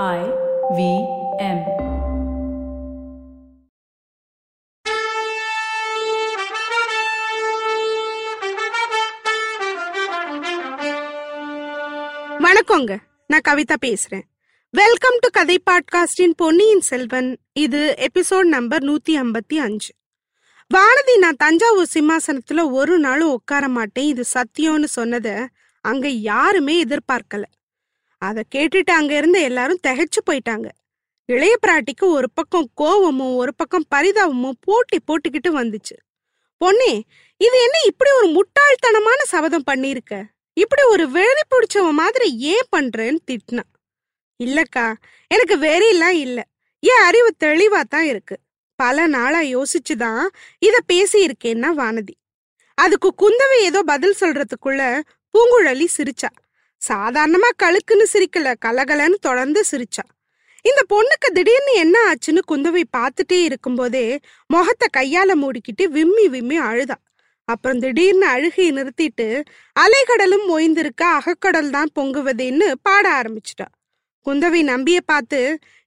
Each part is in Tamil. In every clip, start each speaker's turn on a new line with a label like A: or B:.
A: I V M.
B: வணக்கங்க. நான் கவிதா பேசுறேன். வெல்கம் டு கதை பாட்காஸ்டின் பொன்னியின் செல்வன் இது எபிசோட் நம்பர் நூத்தி ஐம்பத்தி அஞ்சு. வானதி நான் தஞ்சாவூர் சிம்மாசனத்துல ஒரு நாளும் உட்கார மாட்டேன். இது சத்தியம்னு சொன்னத அங்க யாருமே எதிர்பார்க்கல. அதை கேட்டுட்டு அங்க இருந்த எல்லாரும் திகைச்சு போயிட்டாங்க. இளைய பிராட்டிக்கு ஒரு பக்கம் கோவமும் ஒரு பக்கம் பரிதாபமும் போட்டி போட்டுக்கிட்டு வந்துச்சு. பொன்னே இது என்ன இப்படி ஒரு முட்டாள்தனமான சபதம் பண்ணியிருக்க? இப்படி ஒரு வெறி பிடிச்சவன் மாதிரி ஏன் பண்றேன்னு திட்டினா இல்லக்கா எனக்கு வெறிலாம் இல்லை. என் அறிவு தெளிவா தான் இருக்கு. பல நாளா யோசிச்சுதான் இத பேசியிருக்கேன்னா வானதி. அதுக்கு குந்தவை ஏதோ பதில் சொல்றதுக்குள்ள பூங்குழலி சிரிச்சா. சாதாரணமா கழுக்குன்னு சிரிக்கல கலகலன்னு தொடர்ந்து சிரிச்சா. இந்த பொண்ணுக்கு திடீர்னு என்ன ஆச்சுன்னு குந்தவை பார்த்துட்டே இருக்கும்போதே முகத்தை கையால மூடிக்கிட்டு விம்மி விம்மி அழுதா. அப்புறம் திடீர்னு அழுகையை நிறுத்திட்டு அலைகடலும் ஓய்ந்திருக்க அகக்கடல் தான் பொங்குவதேன்னு பாட ஆரம்பிச்சிட்டா. குந்தவை நம்பிய பார்த்து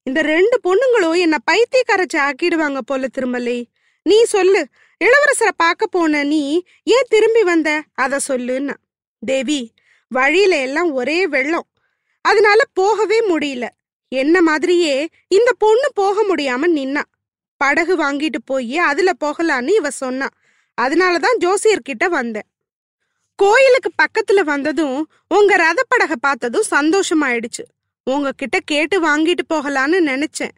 B: இந்த ரெண்டு பொண்ணுங்களும் என்ன பைத்தியக்காரச்சி ஆக்கிடுவாங்க போல திருமலை. நீ சொல்லு இளவரசரை பார்க்க போன நீ ஏன் திரும்பி வந்த? அத சொல்லுன்னா. தேவி வழியில எல்லாம் ஒரே வெள்ளம். அதனால போகவே முடியல. என்ன மாதிரியே இந்த பொண்ணு போக முடியாம நின்னா. படகு வாங்கிட்டு போய் அதுல போகலான்னு இவ சொன்னா. அதனாலதான் ஜோசியர்கிட்ட வந்தேன். கோயிலுக்கு பக்கத்துல வந்ததும் உங்க ரதப்படக பார்த்ததும் சந்தோஷமாயிடுச்சு. உங்ககிட்ட கேட்டு வாங்கிட்டு போகலான்னு நினைச்சேன்.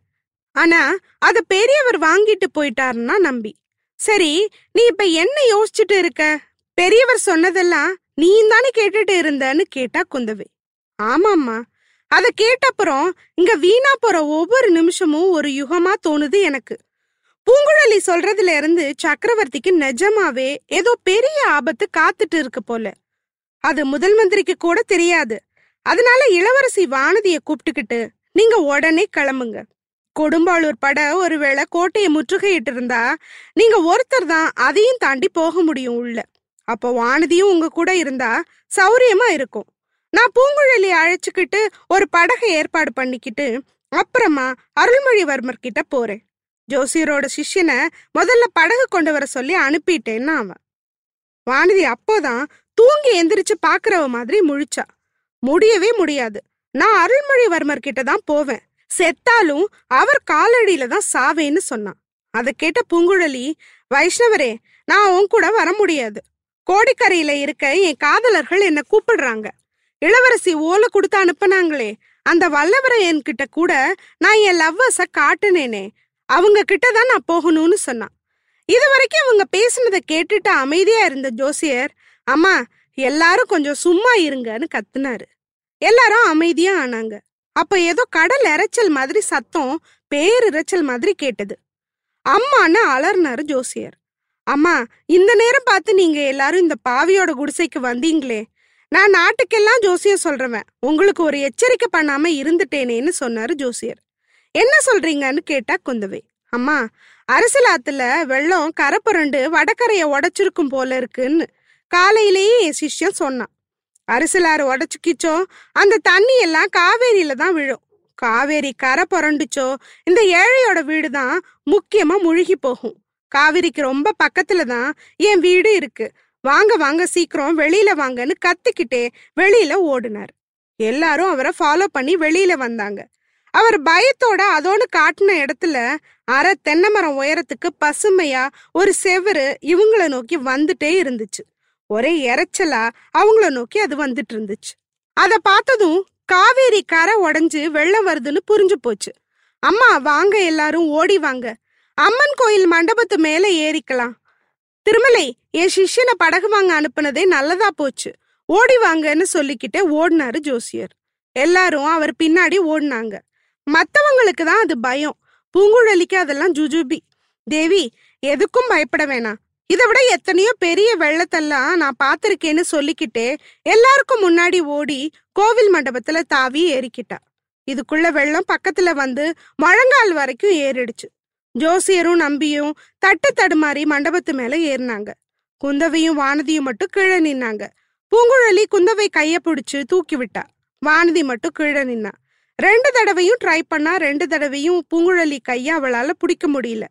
B: ஆனா அத பெரியவர் வாங்கிட்டு போயிட்டாருன்னா நம்பி. சரி நீ இப்ப என்ன யோசிச்சுட்டு இருக்க? பெரியவர் சொன்னதெல்லாம் நீ தானே கேட்டுட்டு இருந்தன்னு கேட்டா குந்தவை. ஆமாம்மா. அத கேட்டப்புறம் இங்க வீணா போற ஒவ்வொரு நிமிஷமும் ஒரு யுகமா தோணுது எனக்கு. பூங்குழலி சொல்றதுல இருந்து சக்கரவர்த்திக்கு நிஜமாவே ஏதோ பெரிய ஆபத்து காத்துட்டு இருக்கு போல. அது முதல் மந்திரிக்கு கூட தெரியாது. அதனால இளவரசி வானதிய கூப்பிட்டுக்கிட்டு நீங்க உடனே கிளம்புங்க. கொடும்பாளூர் பட ஒருவேளை கோட்டையை முற்றுகையிட்டு இருந்தா நீங்க ஒருத்தர் தான் அதையும் தாண்டி போக முடியும் உள்ள. அப்போ வானதியும் உங்க கூட இருந்தா சௌரியமா இருக்கும். நான் பூங்குழலி அழைச்சிக்கிட்டு ஒரு படகை ஏற்பாடு பண்ணிக்கிட்டு அப்புறமா அருள்மொழிவர்மர் கிட்ட போறேன். ஜோசியரோட சிஷ்யனை முதல்ல படகு கொண்டு வர சொல்லி அனுப்பிட்டேன்னா அவன் வானதி அப்போதான் தூங்கி எந்திரிச்சு பாக்குறவ மாதிரி முழிச்சா. முடியவே முடியாது. நான் அருள்மொழிவர்மர் கிட்ட தான் போவேன். செத்தாலும் அவர் காலடியில தான் சாவேன்னு சொன்னான். அதை கேட்ட பூங்குழலி வைஷ்ணவரே நான் உன் கூட வர முடியாது. கோடிக்கரையில இருக்க என் காதலர்கள் என்ன கூப்பிடுறாங்க. இளவரசி ஓலை கொடுத்து அனுப்புனாங்களே அந்த வல்லவரையன் கிட்ட கூட நான் என் லவ்வர்ஸ காட்டுனேனே அவங்க கிட்ட தான் நான் போகணும்னு சொன்னான். இது வரைக்கும் அவங்க பேசினதை கேட்டுட்டு அமைதியா இருந்த ஜோசியர் அம்மா எல்லாரும் கொஞ்சம் சும்மா இருங்கன்னு கத்துனாரு. எல்லாரும் அமைதியா ஆனாங்க. அப்ப ஏதோ கடல் இறைச்சல் மாதிரி சத்தம் பேரிரைச்சல் மாதிரி கேட்டது. அம்மான்னு அலர்னாரு ஜோசியர். அம்மா இந்த நேரம் பார்த்து நீங்க எல்லாரும் இந்த பாவியோட குடிசைக்கு வந்தீங்களே. நான் நாட்டுக்கெல்லாம் ஜோசியர் சொல்றவன். உங்களுக்கு ஒரு எச்சரிக்கை பண்ணாம இருந்துட்டேனேன்னு சொன்னாரு ஜோசியர். என்ன சொல்றீங்கன்னு கேட்டா குந்தவை. அம்மா அரசலாத்துல வெள்ளம் கரை புரண்டு வடக்கரைய உடைச்சிருக்கும் போல இருக்குன்னு காலையிலேயே என் சிஷ்யம் சொன்னான். அரசலாறு உடச்சுக்கிச்சோ அந்த தண்ணி எல்லாம் காவேரியில தான் விழும். காவேரி கரை புரண்டுச்சோ இந்த ஏழையோட வீடு தான் முக்கியமா முழுகி போகும். காவிரிக்கு ரொம்ப பக்கத்துல தான் என் வீடு இருக்கு. வாங்க வாங்க சீக்கிரம் வெளியில வாங்கன்னு கத்திக்கிட்டே வெளியில ஓடினார். எல்லாரும் அவரை ஃபாலோ பண்ணி வெளியில வந்தாங்க. அவர் பயத்தோட அதோன்னு காட்டின இடத்துல அரை தென்னை மரம் உயரத்துக்கு பசுமையா ஒரு செவரு இவங்கள நோக்கி வந்துட்டே இருந்துச்சு. ஒரே இறைச்சலா அவங்கள நோக்கி அது வந்துட்டு இருந்துச்சு அத பார்த்ததும் காவேரி கரை உடஞ்சு வெள்ளம் வருதுன்னு புரிஞ்சு போச்சு. அம்மா வாங்க எல்லாரும் ஓடி வாங்க. அம்மன் கோயில் மண்டபத்து மேல ஏறிக்கலாம். திருமலை என் சிஷ்யனை படகு வாங்க அனுப்புனதே நல்லதா போச்சு. ஓடி வாங்கன்னு சொல்லிக்கிட்டே ஓடினாரு ஜோசியர். எல்லாரும் அவர் பின்னாடி ஓடினாங்க. மத்தவங்களுக்கு தான் அது பயம். பூங்குழலிக்கு அதெல்லாம் ஜுஜுபி. தேவி எதுக்கும் பயப்பட வேணாம். இதை விட எத்தனையோ பெரிய வெள்ளத்தெல்லாம் நான் பார்த்துருக்கேன்னு சொல்லிக்கிட்டே எல்லாருக்கும் முன்னாடி ஓடி கோவில் மண்டபத்துல தாவி ஏறிக்கிட்டா. இதுக்குள்ள வெள்ளம் பக்கத்துல வந்து முழங்கால் வரைக்கும் ஏறிடுச்சு. ஜோசியரும் நம்பியும் தட்டு தடுமாறி மண்டபத்து மேல ஏறினாங்க. குந்தவையும் வானதியும் மட்டும் கீழே நின்னாங்க. பூங்குழலி குந்தவை கைய பிடிச்சு தூக்கி விட்டா வானதி மட்டும் கீழே நின்னா. ரெண்டு தடவையும் ட்ரை பண்ணா ரெண்டு தடவையும் பூங்குழலி கைய அவளால பிடிக்க முடியல.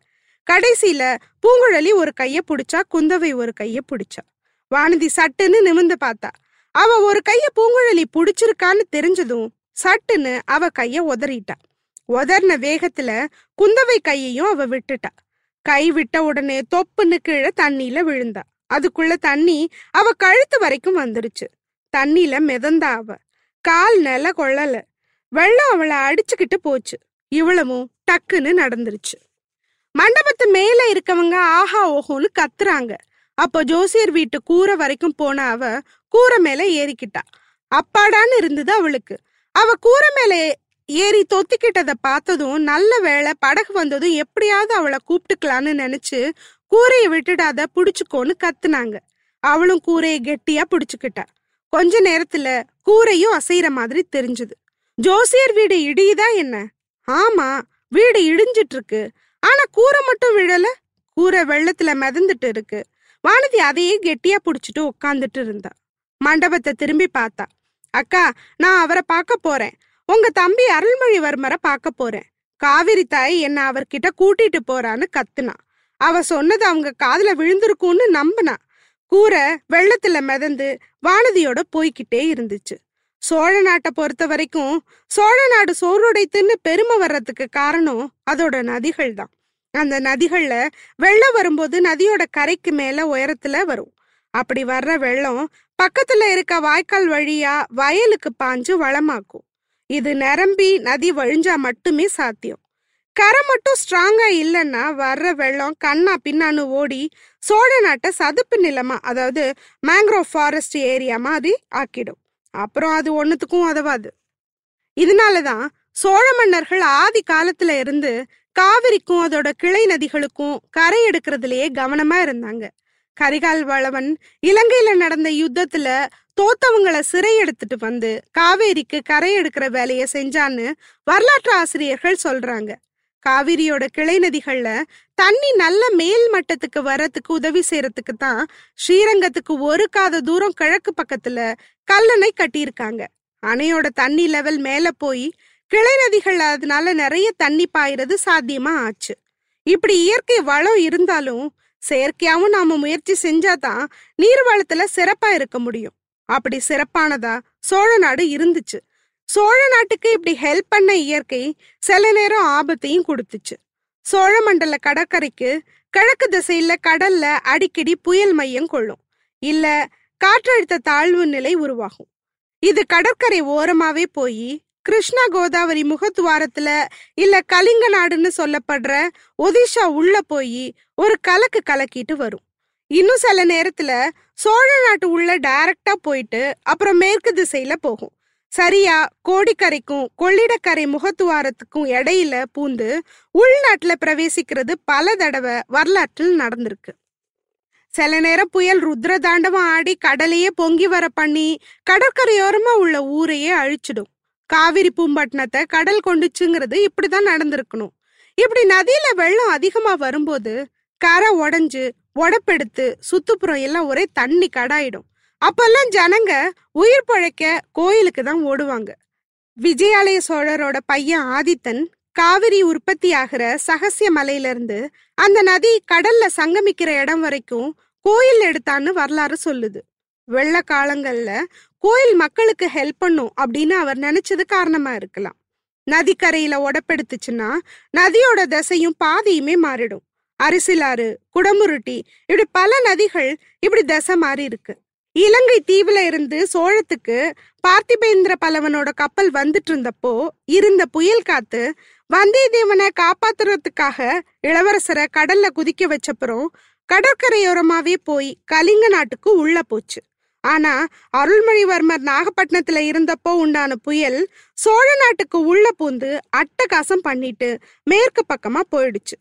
B: கடைசியில பூங்குழலி ஒரு கைய பிடிச்சா குந்தவை ஒரு கைய பிடிச்சா. வானதி சட்டுன்னு நிமிந்து பார்த்தா. அவ ஒரு கைய பூங்குழலி பிடிச்சிருக்கான்னு தெரிஞ்சதும் சட்டுன்னு அவ கைய உதறிட்டா. உதர்ன வேகத்துல குந்தவை கையையும் அவ விட்டுட்டா. கை விட்ட உடனே தொப்புன்னு கீழே தண்ணியில விழுந்தா. அதுக்குள்ள தண்ணி அவ கழுத்து வரைக்கும் வந்துருச்சு. தண்ணியில மிதந்தா அவ. கால் நில கொள்ளல. வெள்ளம் அவளை அடிச்சுக்கிட்டு போச்சு. இவ்வளவும் டக்குன்னு நடந்துருச்சு. மண்டபத்து மேல இருக்கவங்க ஆஹா ஓஹோன்னு கத்துறாங்க. அப்போ ஜோசியர் வீட்டு கூரை வரைக்கும் போன அவ கூரை மேல ஏறிக்கிட்டா. அப்பாடான்னு இருந்தது அவளுக்கு. அவ கூரை மேல ஏறி தொத்திக்கிட்டத பார்த்ததும் நல்ல வேளை படகு வந்ததும் எப்படியாவது அவளை கூப்பிட்டுக்கலான்னு நினைச்சு கூரையை விட்டுடாத புடிச்சுக்கோன்னு கத்துனாங்க. அவளும் கூரையை கெட்டியா புடிச்சுக்கிட்டா. கொஞ்ச நேரத்துல கூரையும் அசைற மாதிரி தெரிஞ்சது. ஜோசியர் வீடு இடியுதா என்ன? ஆமா வீடு இடிஞ்சிட்டு இருக்கு ஆனா கூரை மட்டும் விழல. கூரை வெள்ளத்துல மிதந்துட்டு இருக்கு. வானதி அதையே கெட்டியா புடிச்சிட்டு உட்காந்துட்டு இருந்தா. மண்டபத்தை திரும்பி பார்த்தா. அக்கா நான் அவரை பார்க்க போறேன். உங்க தம்பி அருள்மொழிவர்மரை பார்க்க போறேன். காவிரி தாய் என்ன அவர்கிட்ட கூட்டிட்டு போறான்னு கத்துனா. அவ சொன்னது அவங்க காதுல விழுந்திருக்கும்னு நம்பினா. கூரை வெள்ளத்துல மிதந்து வானதியோட போய்கிட்டே இருந்துச்சு. சோழ நாட்டை பொறுத்த வரைக்கும் சோழ நாடு சோறுடைத்துன்னு பெருமை வர்றதுக்கு காரணம் அதோட நதிகள் தான். அந்த நதிகள்ல வெள்ளம் வரும்போது நதியோட கரைக்கு மேல உயரத்துல வரும். அப்படி வர்ற வெள்ளம் பக்கத்துல இருக்க வாய்க்கால் வழியா வயலுக்கு பாஞ்சு வளமாக்கும். இது நிரம்பி நதி வழிஞ்சா மட்டுமே சாத்தியம். கரை மட்டும் ஸ்ட்ராங்கா இல்லைன்னா வர்ற வெள்ளம் கண்ணா பின்னான்னு ஓடி சோழ நாட்டை சதுப்பு நிலமா அதாவது மேங்க்ரோவ் ஃபாரஸ்ட் ஏரியா மாதிரி ஆக்கிடும். அப்புறம் அது ஒன்றுத்துக்கும் உதவாது. இதனாலதான் சோழ மன்னர்கள் ஆதி காலத்துல இருந்து காவிரிக்கும் அதோட கிளை நதிகளுக்கும் கரை எடுக்கிறதுலயே கவனமா இருந்தாங்க. கரிகால் வளவன் இலங்கையில நடந்த யுத்தத்துல தோத்தவங்களை சிறை எடுத்துட்டு வந்து காவேரிக்கு கரை எடுக்கிற வேலையை செஞ்சான்னு வரலாற்று ஆசிரியர்கள் சொல்றாங்க. காவிரியோட கிளை நதிகள்ல தண்ணி நல்ல மேல் மட்டத்துக்கு வரத்துக்கு உதவி செய்யறதுக்கு தான் ஸ்ரீரங்கத்துக்கு ஒரு காத தூரம் கிழக்கு பக்கத்துல கல்லணை கட்டியிருக்காங்க. அணையோட தண்ணி லெவல் மேல போய் கிளை நதிகள் அதனால நிறைய தண்ணி பாயிறது சாத்தியமா ஆச்சு. இப்படி இயற்கை வளம் இருந்தாலும் செயற்கையாவும் நாம முயற்சி செஞ்சாதான் நீர்வளத்துல சிறப்பா இருக்க முடியும். அப்படி சிறப்பானதா? சோழ நாடு இருந்துச்சு. சோழ நாட்டுக்கு இப்படி ஹெல்ப் பண்ண இயற்கை சில நேரம் ஆபத்தையும் கொடுத்துச்சு. சோழ மண்டல கடற்கரைக்கு கிழக்கு திசையில கடல்ல அடிக்கடி புயல் மையம் கொள்ளும். இல்ல காற்றழுத்த தாழ்வு நிலை உருவாகும். இது கடற்கரை ஓரமாவே போய் கிருஷ்ணா கோதாவரி முகத்துவாரத்துல இல்ல கலிங்க நாடுன்னு சொல்லப்படுற ஒடிஷா உள்ள போய் ஒரு கலக்கு கலக்கிட்டு வரும். இன்னும் சில நேரத்துல சோழ நாட்டு உள்ள டைரக்டா போயிட்டு அப்புறம் மேற்கு திசையில போகும். சரியா கோடிக்கரைக்கும் கொள்ளிடக்கரை முகத்துவாரத்துக்கும் இடையில பூந்து உள்நாட்டுல பிரவேசிக்கிறது பல தடவை வரலாற்றில் நடந்திருக்கு. சில நேரம் புயல் ருத்ர தாண்டவம் ஆடி கடலையே பொங்கி வர பண்ணி கடற்கரையோரமா உள்ள ஊரையே அழிச்சிடும். காவிரி பூம்பட்டினத்தை கடல் கொண்டுச்சுங்கிறது இப்படிதான் நடந்திருக்கணும். இப்படி நதியில வெள்ளம் அதிகமா வரும்போது கரை உடஞ்சு உடப்பெடுத்து சுத்துப்புறம் எல்லாம் ஒரே தண்ணி கடாயிடும். அப்பெல்லாம் ஜனங்க உயிர் பழைக்க கோயிலுக்கு தான் ஓடுவாங்க. விஜயாலய சோழரோட பையன் ஆதித்தன் காவிரி உற்பத்தி ஆகிற சகசிய மலையிலிருந்து அந்த நதி கடல்ல சங்கமிக்கிற இடம் வரைக்கும் கோயில் எடுத்தான்னு வரலாறு சொல்லுது. வெள்ள காலங்கள்ல கோயில் மக்களுக்கு ஹெல்ப் பண்ணும் அப்படின்னு அவர் நினைச்சது காரணமா இருக்கலாம். நதிக்கரையில உடப்பெடுத்துச்சுன்னா நதியோட திசையும் பாதையுமே மாறிடும். அரிசிலாறு குடமுருட்டி இப்படி பல நதிகள் இப்படி தசை மாறி இருக்கு. இலங்கை தீவுல இருந்து சோழத்துக்கு பார்த்திபேந்திர பல்லவனோட கப்பல் வந்துட்டு இருந்தப்போ இருந்த புயல் காத்து வந்தியத்தேவனை காப்பாத்துறதுக்காக இளவரசரை கடல்ல குதிக்க வச்சப்புறம் கடற்கரையோரமாவே போய் கலிங்க நாட்டுக்கு உள்ள போச்சு. ஆனா அருள்மொழிவர்மர் நாகப்பட்டினத்துல இருந்தப்போ உண்டான புயல் சோழ நாட்டுக்கு உள்ள பூந்து அட்டகாசம் பண்ணிட்டு மேற்கு பக்கமா போயிடுச்சு.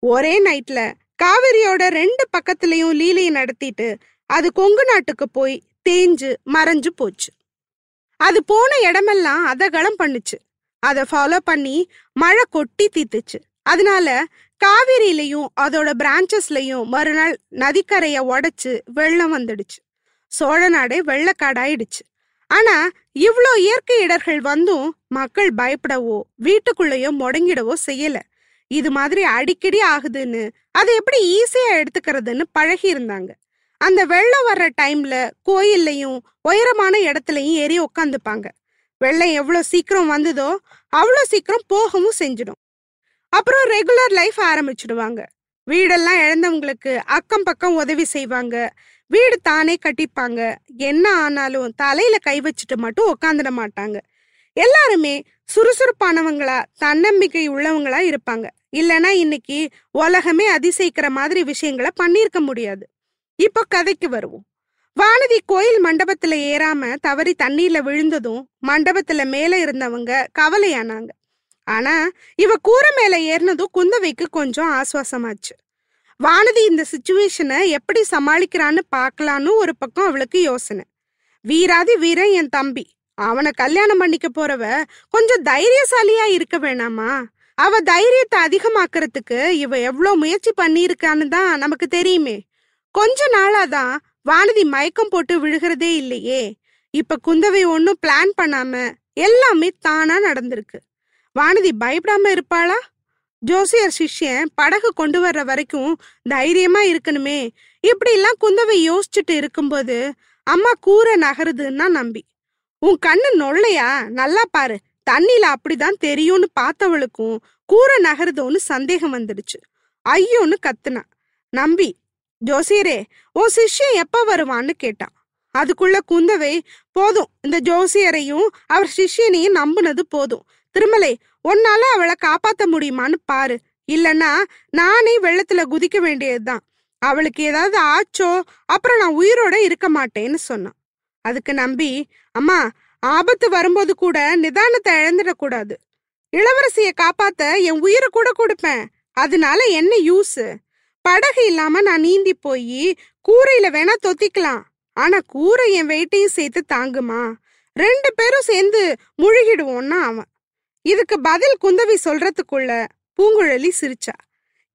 B: ஒரே நைட்ல காவிரியோட ரெண்டு பக்கத்துலயும் லீலையை நடத்திட்டு அது கொங்கு நாட்டுக்கு போய் தேஞ்சு மறைஞ்சு போச்சு. அது போன இடமெல்லாம் அதகலம் பண்ணுச்சு. அதை ஃபாலோ பண்ணி மழை கொட்டி தீத்துச்சு. அதனால காவிரியிலையும் அதோட பிரான்ச்சஸ்லையும் மறுநாள் நதிக்கரைய உடைச்சு வெள்ளம் வந்துடுச்சு. சோழ நாடே வெள்ளக்காடாயிடுச்சு. ஆனா இவ்வளோ இயற்கை இடர்கள் வந்தும் மக்கள் பயப்படவோ வீட்டுக்குள்ளேயோ முடங்கிடவோ செய்யலை. இது மாதிரி அடிக்கடி ஆகுதுன்னு அதை எப்படி ஈஸியா எடுத்துக்கிறதுன்னு பழகி இருந்தாங்க அந்த வெள்ளம் வர்ற டைம்ல கோயில்லையும் உயரமான இடத்துலையும் ஏறி உக்காந்துப்பாங்க. வெள்ளம் எவ்வளோ சீக்கிரம் வந்ததோ அவ்வளோ சீக்கிரம் போகவும் செஞ்சிடும். அப்புறம் ரெகுலர் லைஃப் ஆரம்பிச்சிடுவாங்க. வீடெல்லாம் இழந்தவங்களுக்கு அக்கம் பக்கம் உதவி செய்வாங்க. வீடு தானே கட்டிப்பாங்க. என்ன ஆனாலும் தலையில கை வச்சுட்டு மட்டும் உக்காந்துட மாட்டாங்க. எல்லாருமே சுறுசுறுப்பானவங்களா தன்னம்பிக்கை உள்ளவங்களா இருப்பாங்க. இல்லனா இன்னைக்கு உலகமே அதிசயிக்கிற மாதிரி விஷயங்களை பண்ணியிருக்க முடியாது. இப்போ கதைக்கு வருவோம். வானதி கோயில் மண்டபத்துல ஏறாம தவறி தண்ணீர்ல விழுந்ததும் மண்டபத்துல மேல இருந்தவங்க கவலையானாங்க. ஆனா இவ கூரை மேல ஏறினதும் குந்தவைக்கு கொஞ்சம் ஆசுவாசமாச்சு. வானதி இந்த சுச்சுவேஷனை எப்படி சமாளிக்கிறான்னு பார்க்கலான்னு ஒரு பக்கம் அவளுக்கு யோசனை. வீராதி வீரன் என் தம்பி. அவனை கல்யாணம் பண்ணிக்க போறவ கொஞ்சம் தைரியசாலியா இருக்க வேணாமா? அவ தைரியத்தை அதிகமாக்குறதுக்கு இவ எவ்வளவு முயற்சி பண்ணியிருக்கான்னு தான் நமக்கு தெரியுமே. கொஞ்ச நாளாதான் வானதி மயக்கம் போட்டு விழுகிறதே இல்லையே. இப்ப குந்தவை ஒன்னும் பிளான் பண்ணாம எல்லாமே தானா நடந்திருக்கு. வானதி பயப்படாம இருப்பாளா? ஜோசியர் சிஷ்யன் படகு கொண்டு வர்ற வரைக்கும் தைரியமா இருக்கணுமே. இப்படி எல்லாம் குந்தவை யோசிச்சுட்டு இருக்கும்போது அம்மா கூரை நகருதுன்னா நம்பி. உன் கண்ணு நொல்லையா? நல்லா பாரு. தண்ணில அப்படிதான் தெரியும்னு பார்த்தவளுக்கும் கூரை நகருதோன்னு சந்தேகம் வந்துடுச்சு. ஐயோன்னு கத்துனா. நம்பி ஜோசியரே ஓ சிஷ்யன் எப்ப வருவான்னு கேட்டான். அதுக்குள்ள குந்தவை போதும் இந்த ஜோசியரையும் அவர் சிஷ்யனையும் நம்புனது போதும். திருமலை உன்னால அவளை காப்பாத்த முடியுமான்னு பாரு. இல்லனா நானே வெள்ளத்துல குதிக்க வேண்டியதுதான். அவளுக்கு ஏதாவது ஆச்சோ அப்புறம் நான் உயிரோட இருக்க மாட்டேன்னு சொன்னான். அதுக்கு நம்பி அம்மா ஆபத்து வரும்போது கூட நிதானத்தை இழந்துடக்கூடாது. இளவரசிய காப்பாத்த என் உயிரை கூட கொடுப்பேன். அதனால என்ன யூஸ் படகு இல்லாம நான் நீந்தி போய் கூரையில வேணா தொத்திக்கலாம். ஆனா கூரை என் வெயிட்டையும் சேர்த்து தாங்குமா? ரெண்டு பேரும் சேர்ந்து முழுகிடுவோம்னா அவன். இதுக்கு பதில் குந்தவி சொல்றதுக்குள்ள பூங்குழலி சிரிச்சா.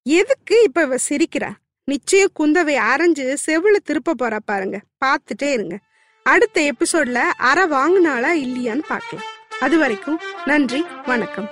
B: எதுக்கு இப்ப இவ சிரிக்கிறா? நிச்சயம் குந்தவை அரைஞ்சு செவில திருப்ப போறா பாருங்க. பார்த்துட்டே இருங்க. அடுத்த எபிசோட்ல அற வாங்கினாளா இல்லையான்னு பார்க்கலாம். அது வரைக்கும் நன்றி வணக்கம்.